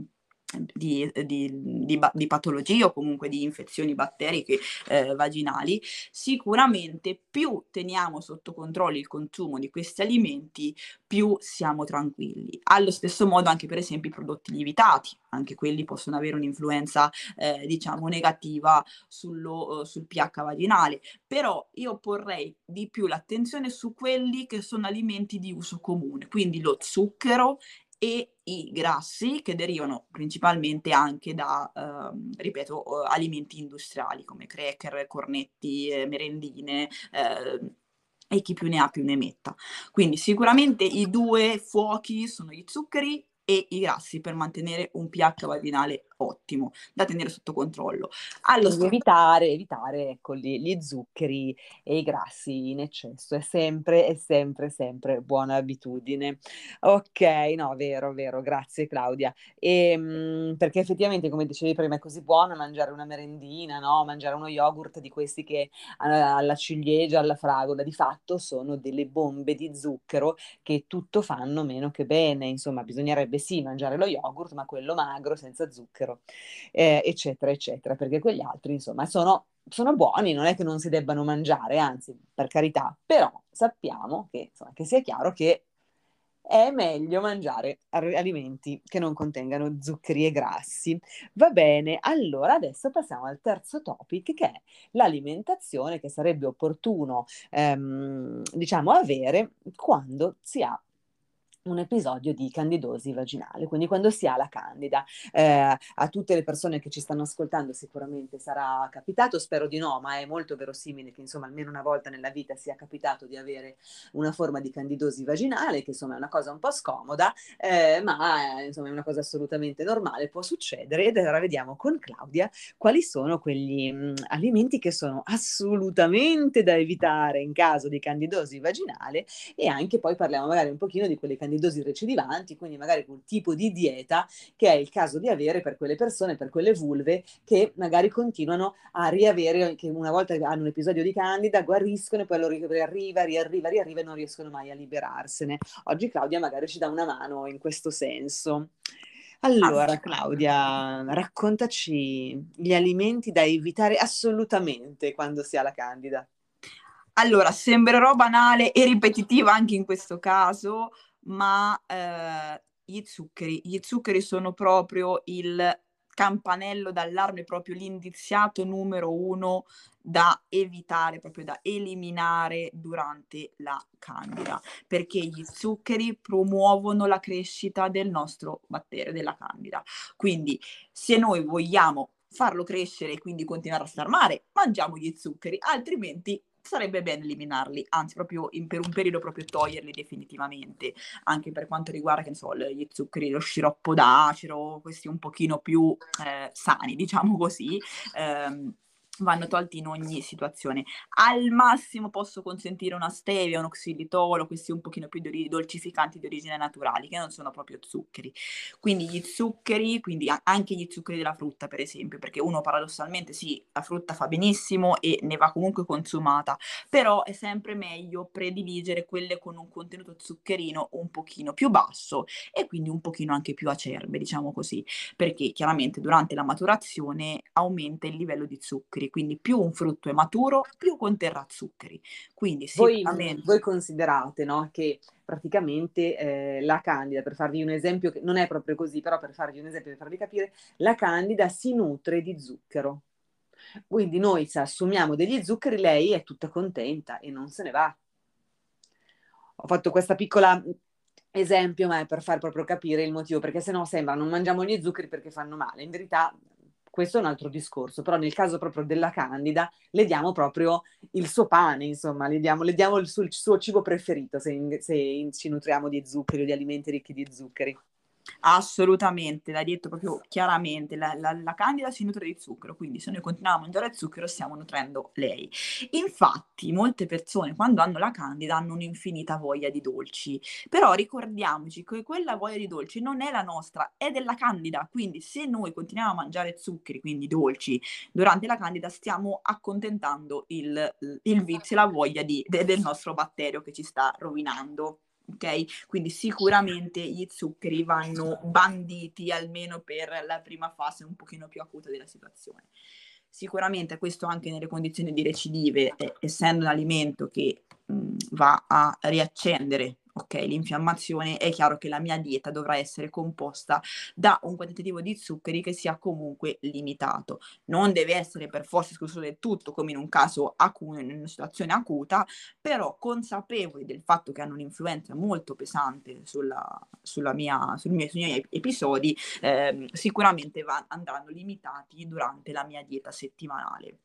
di, di, di, di, patologie o comunque di infezioni batteriche eh, vaginali, sicuramente più teniamo sotto controllo il consumo di questi alimenti, più siamo tranquilli. Allo stesso modo anche per esempio i prodotti lievitati, anche quelli possono avere un'influenza eh, diciamo negativa sullo, uh, sul pH vaginale, però io porrei di più l'attenzione su quelli che sono alimenti di uso comune, quindi lo zucchero e i grassi che derivano principalmente anche da, ehm, ripeto, alimenti industriali come cracker, cornetti, eh, merendine. Eh, e chi più ne ha più ne metta. Quindi sicuramente i due fuochi sono gli zuccheri e i grassi per mantenere un pH vaginale ottimo, da tenere sotto controllo. Allo st- evitare, evitare ecco, gli, gli, zuccheri e i grassi in eccesso, è sempre, è sempre, sempre buona abitudine. Ok, no, vero, vero, grazie Claudia. E, ehm, mh, perché effettivamente, come dicevi prima, è così buono mangiare una merendina, no? mangiare uno yogurt di questi che alla ciliegia, alla fragola, di fatto sono delle bombe di zucchero che tutto fanno meno che bene. Insomma, bisognerebbe sì mangiare lo yogurt, ma quello magro, senza zucchero, eh, eccetera, eccetera, perché quegli altri, insomma, sono sono buoni, non è che non si debbano mangiare, anzi, per carità, però sappiamo che, insomma, che sia chiaro che è meglio mangiare alimenti che non contengano zuccheri e grassi. Va bene, allora adesso passiamo al terzo topic che è l'alimentazione che sarebbe opportuno, ehm, diciamo, avere quando si ha un episodio di candidosi vaginale, quindi quando si ha la candida. Eh, a tutte le persone che ci stanno ascoltando sicuramente sarà capitato, spero di no, ma è molto verosimile che insomma almeno una volta nella vita sia capitato di avere una forma di candidosi vaginale, che insomma è una cosa un po' scomoda, eh, ma eh, insomma è una cosa assolutamente normale, può succedere ed ora vediamo con Claudia quali sono quegli mh, mm, alimenti che sono assolutamente da evitare in caso di candidosi vaginale e anche poi parliamo magari un pochino di quelle candidosi candidosi recidivanti, quindi magari quel tipo di dieta che è il caso di avere per quelle persone, per quelle vulve che magari continuano a riavere, che una volta hanno un episodio di candida, guariscono e poi lo riarriva, riarriva, riarriva e non riescono mai a liberarsene. Oggi Claudia magari ci dà una mano in questo senso. Allora, Claudia, raccontaci gli alimenti da evitare assolutamente quando si ha la candida. Allora, sembrerò banale e ripetitiva anche in questo caso, ma eh, gli zuccheri, gli zuccheri sono proprio il campanello d'allarme, proprio l'indiziato numero uno da evitare, proprio da eliminare durante la candida, perché gli zuccheri promuovono la crescita del nostro batterio, della candida. Quindi se noi vogliamo farlo crescere e quindi continuare a star male, mangiamo gli zuccheri, altrimenti sarebbe bene eliminarli, anzi proprio in, per un periodo proprio toglierli definitivamente, anche per quanto riguarda, che ne so, gli zuccheri, lo sciroppo d'acero, questi un pochino più eh, sani, diciamo così. Eh, vanno tolti in ogni situazione. Al massimo posso consentire una stevia, un xilitolo, questi un pochino più di dolcificanti di origine naturali, che non sono proprio zuccheri. Quindi gli zuccheri, quindi anche gli zuccheri della frutta, per esempio, perché uno paradossalmente sì, la frutta fa benissimo e ne va comunque consumata, però è sempre meglio prediligere quelle con un contenuto zuccherino un pochino più basso e quindi un pochino anche più acerbe, diciamo così, perché chiaramente durante la maturazione aumenta il livello di zuccheri quindi più un frutto è maturo, più conterrà zuccheri. Quindi sicuramente... voi, voi considerate no, che praticamente eh, la candida, per farvi un esempio, che non è proprio così, però per farvi un esempio, per farvi capire, la candida si nutre di zucchero. Quindi noi se assumiamo degli zuccheri, lei è tutta contenta e non se ne va. Ho fatto questa piccola esempio, ma è per far proprio capire il motivo, perché se no sembra non mangiamo gli zuccheri perché fanno male. In verità questo è un altro discorso, però nel caso proprio della Candida le diamo proprio il suo pane, insomma, le diamo, le diamo il, suo, il, suo, cibo preferito se, se ci nutriamo di zuccheri o di alimenti ricchi di zuccheri. Assolutamente, l'hai detto proprio chiaramente, la, la, la, candida si nutre di zucchero, quindi se noi continuiamo a mangiare zucchero stiamo nutrendo lei. Infatti molte persone quando hanno la candida hanno un'infinita voglia di dolci, però ricordiamoci che quella voglia di dolci non è la nostra, è della candida, quindi se noi continuiamo a mangiare zuccheri, quindi dolci, durante la candida stiamo accontentando il, il vizio e la voglia di, de, del nostro batterio che ci sta rovinando ok? Quindi sicuramente gli zuccheri vanno banditi almeno per la prima fase un pochino più acuta della situazione. Sicuramente questo anche nelle condizioni di recidive, eh, essendo un alimento che mh, va a riaccendere ok, l'infiammazione, è chiaro che la mia dieta dovrà essere composta da un quantitativo di zuccheri che sia comunque limitato. Non deve essere per forza escluso del tutto, come in un caso acuto, in una situazione acuta, però consapevoli del fatto che hanno un'influenza molto pesante sulla, sulla mia, sul mio, sui miei episodi, eh, sicuramente va, andranno limitati durante la mia dieta settimanale.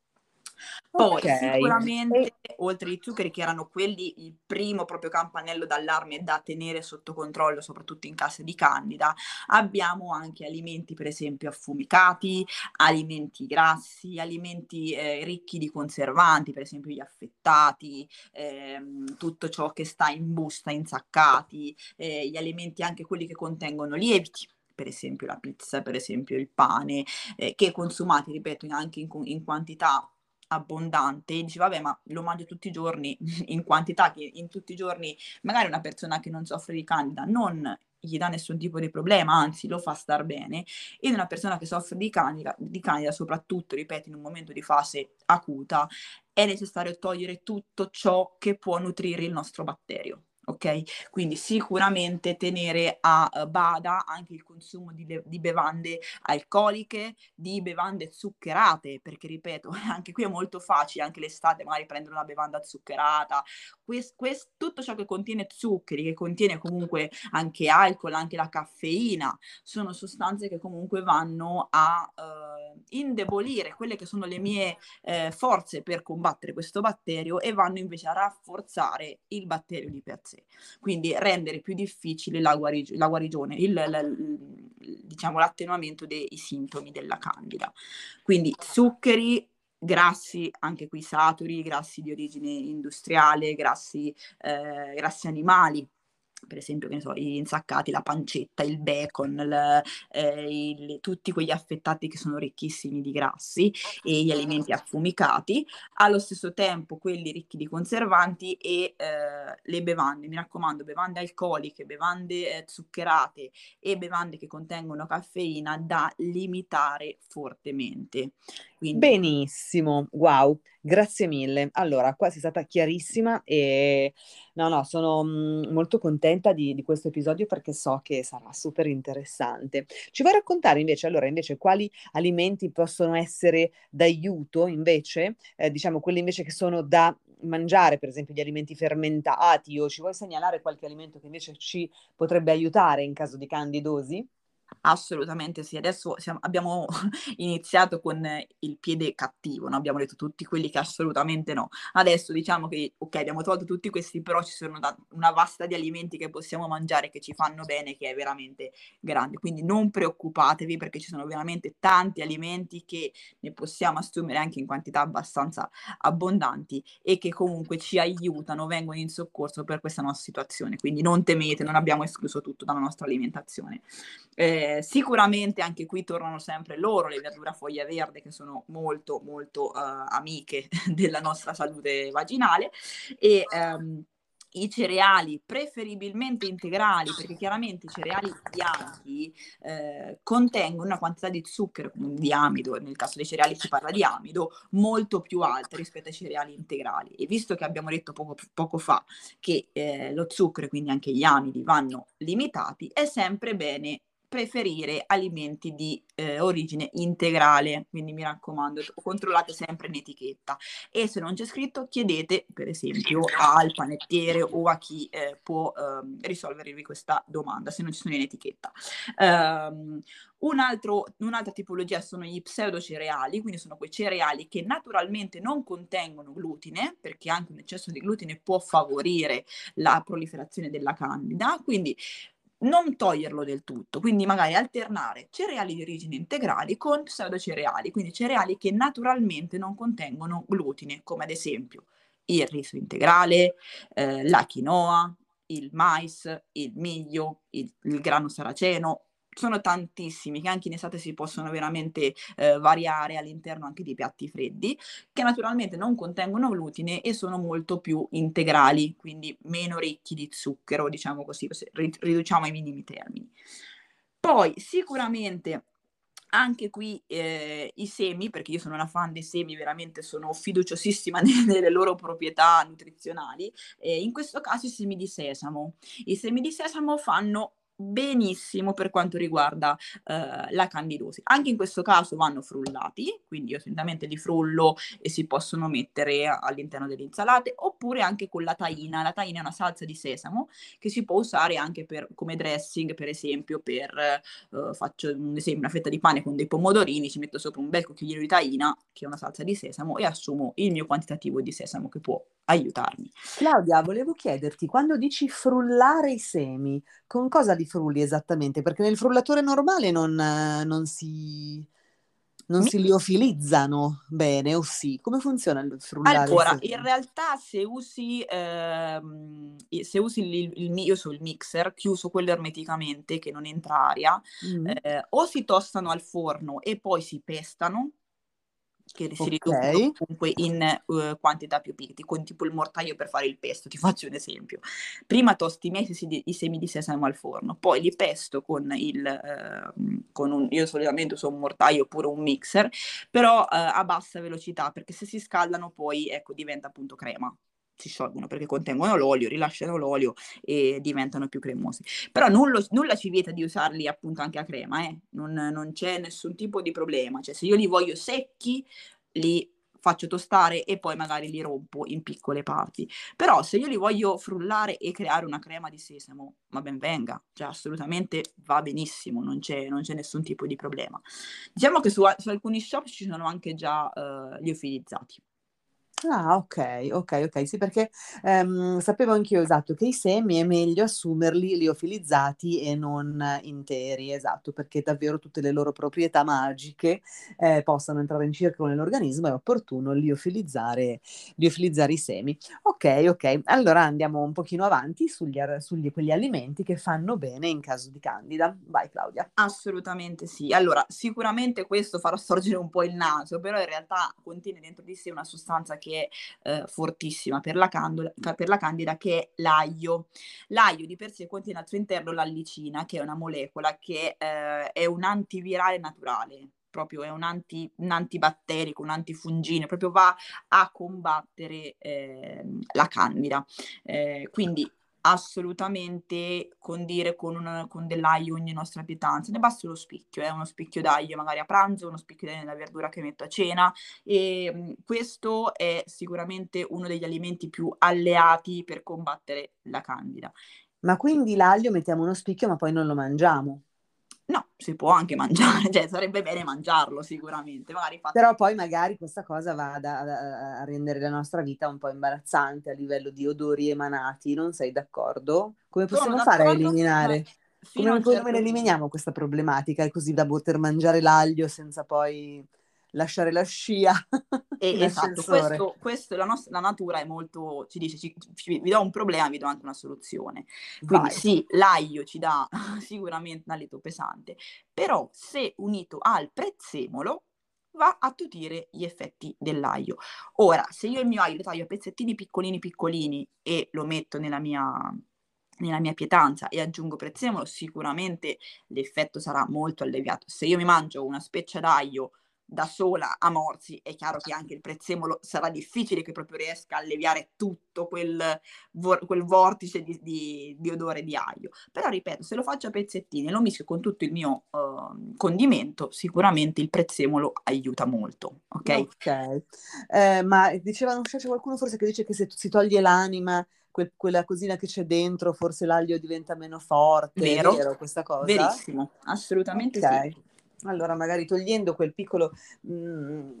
Poi okay. sicuramente, oltre ai zuccheri che erano quelli, il primo proprio campanello d'allarme da tenere sotto controllo, soprattutto in caso di candida, abbiamo anche alimenti per esempio affumicati, alimenti grassi, alimenti eh, ricchi di conservanti, per esempio gli affettati, ehm, tutto ciò che sta in busta, insaccati, eh, gli alimenti anche quelli che contengono lieviti per esempio la pizza, per esempio il pane, eh, che consumati, ripeto, anche in, in quantità abbondante, dici vabbè ma lo mangio tutti i giorni in quantità che in tutti i giorni magari una persona che non soffre di candida non gli dà nessun tipo di problema, anzi lo fa star bene, ed una persona che soffre di candida, di candida, soprattutto, ripeto, in un momento di fase acuta, è necessario togliere tutto ciò che può nutrire il nostro batterio ok? Quindi sicuramente tenere a uh, bada anche il consumo di, le- di, bevande alcoliche, di bevande zuccherate, perché ripeto, anche qui è molto facile, anche l'estate magari prendere una bevanda zuccherata, quest- quest- tutto ciò che contiene zuccheri, che contiene comunque anche alcol, anche la caffeina, sono sostanze che comunque vanno a uh, indebolire quelle che sono le mie eh, forze per combattere questo batterio e vanno invece a rafforzare il batterio di per sé sé, quindi rendere più difficile la, guarig- la guarigione, il, la, diciamo l'attenuamento dei sintomi della candida. Quindi zuccheri, grassi, anche qui saturi, grassi di origine industriale, grassi, eh, grassi animali, per esempio, che ne so, gli insaccati, la pancetta, il bacon, il, eh, il, tutti quegli affettati che sono ricchissimi di grassi e gli alimenti affumicati, allo stesso tempo quelli ricchi di conservanti e eh, le bevande, mi raccomando, bevande alcoliche, bevande eh, zuccherate e bevande che contengono caffeina da limitare fortemente. Quindi... Benissimo, wow, grazie mille. Allora, qua sei stata chiarissima e no, no, sono mh, molto contenta di, di, questo episodio perché so che sarà super interessante. Ci vuoi raccontare invece, allora, invece, quali alimenti possono essere d'aiuto invece, eh, diciamo quelli invece che sono da mangiare, per esempio gli alimenti fermentati o ci vuoi segnalare qualche alimento che invece ci potrebbe aiutare in caso di candidosi? Assolutamente sì, adesso siamo, abbiamo iniziato con il piede cattivo, no? abbiamo detto tutti quelli che assolutamente no. Adesso diciamo che, ok, abbiamo tolto tutti questi, però ci sono da, una vasta di alimenti che possiamo mangiare che ci fanno bene, che è veramente grande. Quindi non preoccupatevi perché ci sono veramente tanti alimenti che ne possiamo assumere anche in quantità abbastanza abbondanti e che comunque ci aiutano, vengono in soccorso per questa nostra situazione. Quindi non temete, non abbiamo escluso tutto dalla nostra alimentazione. Eh, eh, sicuramente anche qui tornano sempre loro, le verdure a foglia verde, che sono molto, molto uh, amiche della nostra salute vaginale. E, um, i cereali preferibilmente integrali, perché chiaramente i cereali bianchi eh, contengono una quantità di zucchero, di amido, nel caso dei cereali si parla di amido, molto più alta rispetto ai cereali integrali. E visto che abbiamo detto poco, poco fa che eh, lo zucchero quindi anche gli amidi vanno limitati, è sempre bene preferire alimenti di eh, origine integrale, quindi mi raccomando, controllate sempre in etichetta e se non c'è scritto chiedete per esempio al panettiere o a chi eh, può eh, risolvervi questa domanda se non ci sono in etichetta. Um, un altro, un'altra tipologia sono gli pseudocereali, quindi sono quei cereali che naturalmente non contengono glutine, perché anche un eccesso di glutine può favorire la proliferazione della candida, quindi non toglierlo del tutto, quindi magari alternare cereali di origine integrali con pseudocereali, quindi cereali che naturalmente non contengono glutine, come ad esempio il riso integrale, eh, la quinoa, il mais, il miglio, il, il grano saraceno, sono tantissimi che anche in estate si possono veramente eh, variare all'interno anche di piatti freddi, che naturalmente non contengono glutine e sono molto più integrali, quindi meno ricchi di zucchero, diciamo così, riduciamo ai minimi termini. Poi sicuramente anche qui eh, i semi, perché io sono una fan dei semi, veramente sono fiduciosissima nelle loro proprietà nutrizionali, eh, in questo caso i semi di sesamo. I semi di sesamo fanno benissimo per quanto riguarda eh, la candidosi. Anche in questo caso vanno frullati, quindi io solitamente li frullo e si possono mettere all'interno delle insalate, oppure anche con la taina. La taina è una salsa di sesamo che si può usare anche per, come dressing, per esempio, per, eh, faccio un esempio, una fetta di pane con dei pomodorini, ci metto sopra un bel cucchiaino di taina, che è una salsa di sesamo, e assumo il mio quantitativo di sesamo che può aiutarmi. Claudia, volevo chiederti, quando dici frullare i semi, con cosa li frulli esattamente? Perché nel frullatore normale non, non si non si liofilizzano bene, o sì? Come funziona il frullare? Allora, in realtà se usi, ehm, se usi il, il, io so il mixer, chiuso quello ermeticamente, che non entra aria, mm. eh, o si tostano al forno e poi si pestano, che si riducono comunque in uh, quantità più piccole, con tipo il mortaio per fare il pesto, ti faccio un esempio. Prima tosti i miei i semi di sesamo al forno, poi li pesto con il, uh, con un, io solitamente uso un mortaio oppure un mixer, però uh, a bassa velocità, perché se si scaldano poi, ecco, diventa appunto crema si sciolgono perché contengono l'olio, rilasciano l'olio e diventano più cremosi. Però nulla, nulla ci vieta di usarli appunto anche a crema, eh? non, non, c'è nessun tipo di problema. Cioè, se io li voglio secchi, li faccio tostare e poi magari li rompo in piccole parti. Però se io li voglio frullare e creare una crema di sesamo, ma ben venga, cioè assolutamente va benissimo, non c'è, non c'è nessun tipo di problema. Diciamo che su, su alcuni shop ci sono anche già uh, liofilizzati. Ah, ok, ok, ok. Sì, perché ehm, sapevo anch'io esatto che i semi è meglio assumerli liofilizzati e non interi, esatto, perché davvero tutte le loro proprietà magiche eh, possano entrare in circolo nell'organismo, è opportuno liofilizzare, liofilizzare i semi. Ok, ok. Allora andiamo un pochino avanti sugli, sugli quegli alimenti che fanno bene in caso di candida. Vai Claudia. Assolutamente sì. Allora, sicuramente questo farà sorgere un po' il naso, però in realtà contiene dentro di sé una sostanza che che è eh, fortissima per la, candula, per la candida, che è l'aglio. L'aglio di per sé contiene al suo interno l'allicina, che è una molecola che eh, è un antivirale naturale proprio è un, anti, un antibatterico, un antifungine, proprio va a combattere eh, la candida. Eh, quindi assolutamente condire con, un, con dell'aglio ogni nostra pietanza. Ne basta lo spicchio, eh? uno spicchio d'aglio magari a pranzo, uno spicchio d'aglio nella verdura che metto a cena e mh, questo è sicuramente uno degli alimenti più alleati per combattere la candida. Ma quindi l'aglio mettiamo uno spicchio ma poi non lo mangiamo? No, si può anche mangiare, cioè sarebbe bene mangiarlo sicuramente. Magari fatto... Però poi magari questa cosa va ad, ad, a rendere la nostra vita un po' imbarazzante a livello di odori emanati, non sei d'accordo? Come possiamo fare a eliminare? Come, come certo... eliminiamo questa problematica così da poter mangiare l'aglio senza poi lasciare la scia. E, esatto, questo, questo la, nostra, la natura è molto, ci dice, ci, ci, vi do un problema, vi do anche una soluzione. Quindi Vai. sì, l'aglio ci dà sicuramente un alito pesante, però se unito al prezzemolo va a tutire gli effetti dell'aglio. Ora, se io il mio aglio lo taglio a pezzettini piccolini piccolini e lo metto nella mia nella mia pietanza e aggiungo prezzemolo, sicuramente l'effetto sarà molto alleviato. Se io mi mangio una speccia d'aglio da sola a morsi, è chiaro che anche il prezzemolo sarà difficile che proprio riesca a alleviare tutto quel, vor- quel vortice di, di, di, odore di aglio. Però ripeto, se lo faccio a pezzettini e lo mischio con tutto il mio uh, condimento, sicuramente il prezzemolo aiuta molto. Ok. Ok. Eh, ma diceva, non c'è qualcuno forse che dice che se si toglie l'anima quel, quella cosina che c'è dentro, forse l'aglio diventa meno forte. Vero, vero questa cosa? Verissimo, assolutamente okay. sì. Allora, magari togliendo quel piccolo mm,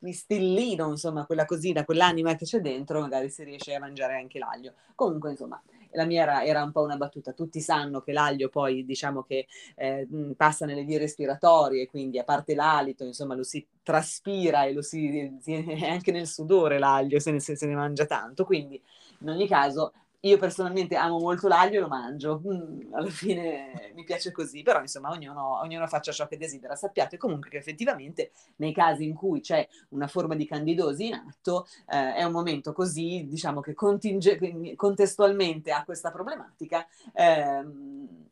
pistillino, insomma, quella cosina, quell'anima che c'è dentro, magari si riesce a mangiare anche l'aglio. Comunque, insomma, la mia era, era un po' una battuta. Tutti sanno che l'aglio poi, diciamo che eh, mm, passa nelle vie respiratorie, quindi a parte l'alito, insomma, lo si traspira e lo si, si anche nel sudore l'aglio se ne, se ne mangia tanto. Quindi, in ogni caso, io personalmente amo molto l'aglio e lo mangio, mm, alla fine mi piace così, però insomma ognuno, ognuno, faccia ciò che desidera. Sappiate comunque che effettivamente nei casi in cui c'è una forma di candidosi in atto eh, è un momento così, diciamo che continge- contestualmente a questa problematica. Ehm,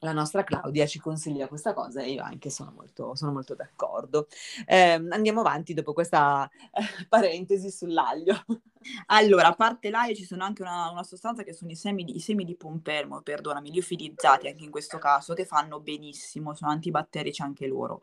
la nostra Claudia ci consiglia questa cosa e io anche sono molto, sono molto d'accordo. Eh, andiamo avanti dopo questa eh, parentesi sull'aglio. Allora, a parte l'aglio ci sono anche una, una sostanza che sono i semi, di, i semi di pompelmo, perdonami, liofilizzati anche in questo caso, che fanno benissimo, sono antibatterici anche loro.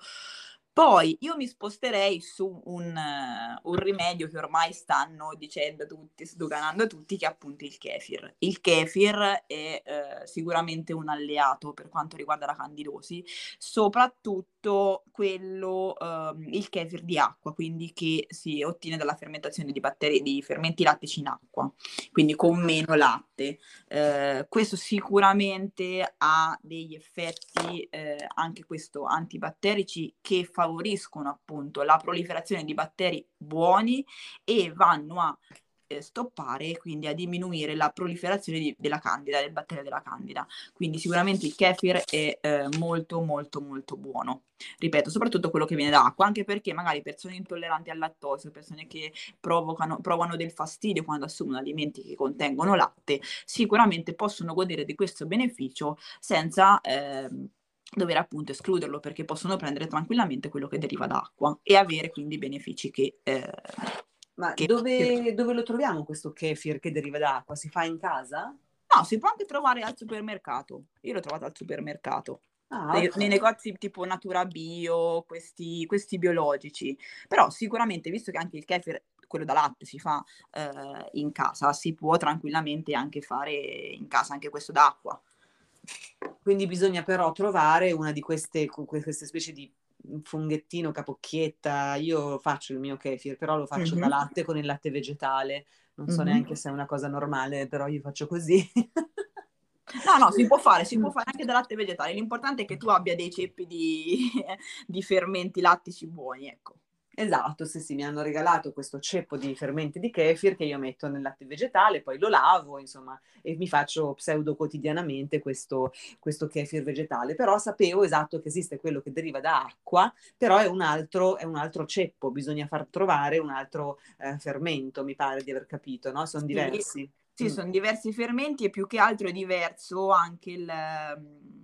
Poi io mi sposterei su un, uh, un, rimedio che ormai stanno dicendo tutti, sdoganando tutti, che è appunto il kefir. Il kefir è uh, sicuramente un alleato per quanto riguarda la candidosi, soprattutto quello, uh, il kefir di acqua, quindi che si ottiene dalla fermentazione di, batteri- di fermenti lattici in acqua, quindi con meno latte. Eh, questo sicuramente ha degli effetti, anche questo antibatterici, che fa favoriscono appunto la proliferazione di batteri buoni e vanno a eh, stoppare quindi a diminuire la proliferazione di, della candida, del batterio della candida. Quindi sicuramente il kefir è eh, molto molto molto buono. Ripeto, soprattutto quello che viene da acqua, anche perché magari persone intolleranti al lattosio, persone che provocano, provano del fastidio quando assumono alimenti che contengono latte, sicuramente possono godere di questo beneficio senza eh, dover appunto escluderlo perché possono prendere tranquillamente quello che deriva da acqua e avere quindi benefici che... Eh, Ma che... Dove, dove, lo troviamo questo kefir che deriva da acqua? Si fa in casa? No, si può anche trovare al supermercato. Io l'ho trovato al supermercato. Ah, okay. nei, negozi tipo Natura Bio, questi, questi, biologici. Però sicuramente, visto che anche il kefir, quello da latte, si fa eh, in casa, si può tranquillamente anche fare in casa anche questo d'acqua. Quindi bisogna però trovare una di queste, queste specie di funghettino, capocchietta. Io faccio il mio kefir, però lo faccio mm-hmm. da latte con il latte vegetale. Non so mm-hmm. neanche se è una cosa normale, però io faccio così. No, no, si può fare, si può fare anche da latte vegetale. L'importante è che tu abbia dei ceppi di, di fermenti lattici buoni, ecco. Esatto, sì, sì, mi hanno regalato questo ceppo di fermenti di kefir che io metto nel latte vegetale, poi lo lavo, insomma, e mi faccio pseudo quotidianamente questo, questo kefir vegetale. Però sapevo esatto che esiste quello che deriva da acqua, però è un altro, è un altro ceppo, bisogna far trovare un altro eh, fermento, mi pare di aver capito, no? Sono diversi. Sì, sono diversi fermenti e più che altro è diverso anche il, mhmm,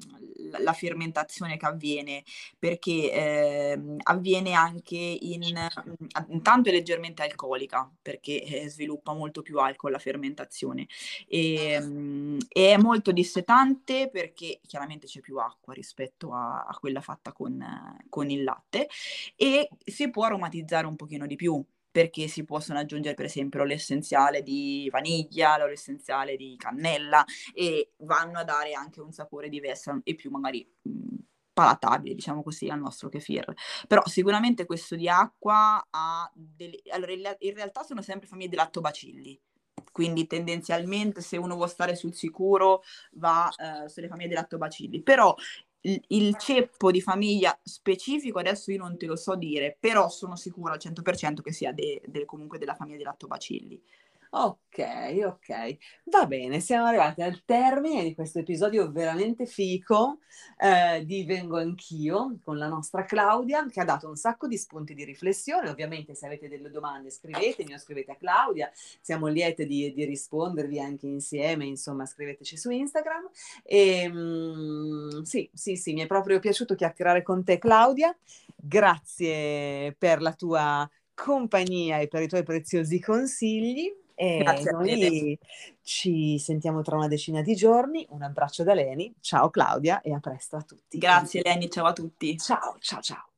la fermentazione che avviene, perché eh, avviene anche in, mhmm, intanto è leggermente alcolica, perché eh, sviluppa molto più alcol la fermentazione, e, ehm, e, è molto dissetante perché chiaramente c'è più acqua rispetto a, a quella fatta con, con il latte, e si può aromatizzare un pochino di più perché si possono aggiungere per esempio l'essenziale di vaniglia, l'essenziale di cannella e vanno a dare anche un sapore diverso e più magari mh, palatabile, diciamo così, al nostro kefir. Però sicuramente questo di acqua ha delle... Allora, in realtà sono sempre famiglie di lattobacilli, quindi tendenzialmente se uno vuole stare sul sicuro va eh, sulle famiglie di lattobacilli, però il, ceppo di famiglia specifico adesso io non te lo so dire, però sono sicura al 100% che sia de, de, comunque della famiglia di lattobacilli. Ok, ok, va bene, siamo arrivati al termine di questo episodio veramente fico eh, di Vengo Anch'io con la nostra Claudia che ha dato un sacco di spunti di riflessione. Ovviamente se avete delle domande scrivetemi o scrivete a Claudia, siamo liete di, di rispondervi anche insieme, insomma scriveteci su Instagram. E, mm, sì, sì, sì, mi è proprio piaciuto chiacchierare con te Claudia, grazie per la tua compagnia e per i tuoi preziosi consigli e Grazie noi ci sentiamo tra una decina di giorni. Un abbraccio da Leni. Ciao Claudia e a presto a tutti. Grazie Leni, ciao a tutti. Ciao, ciao, ciao.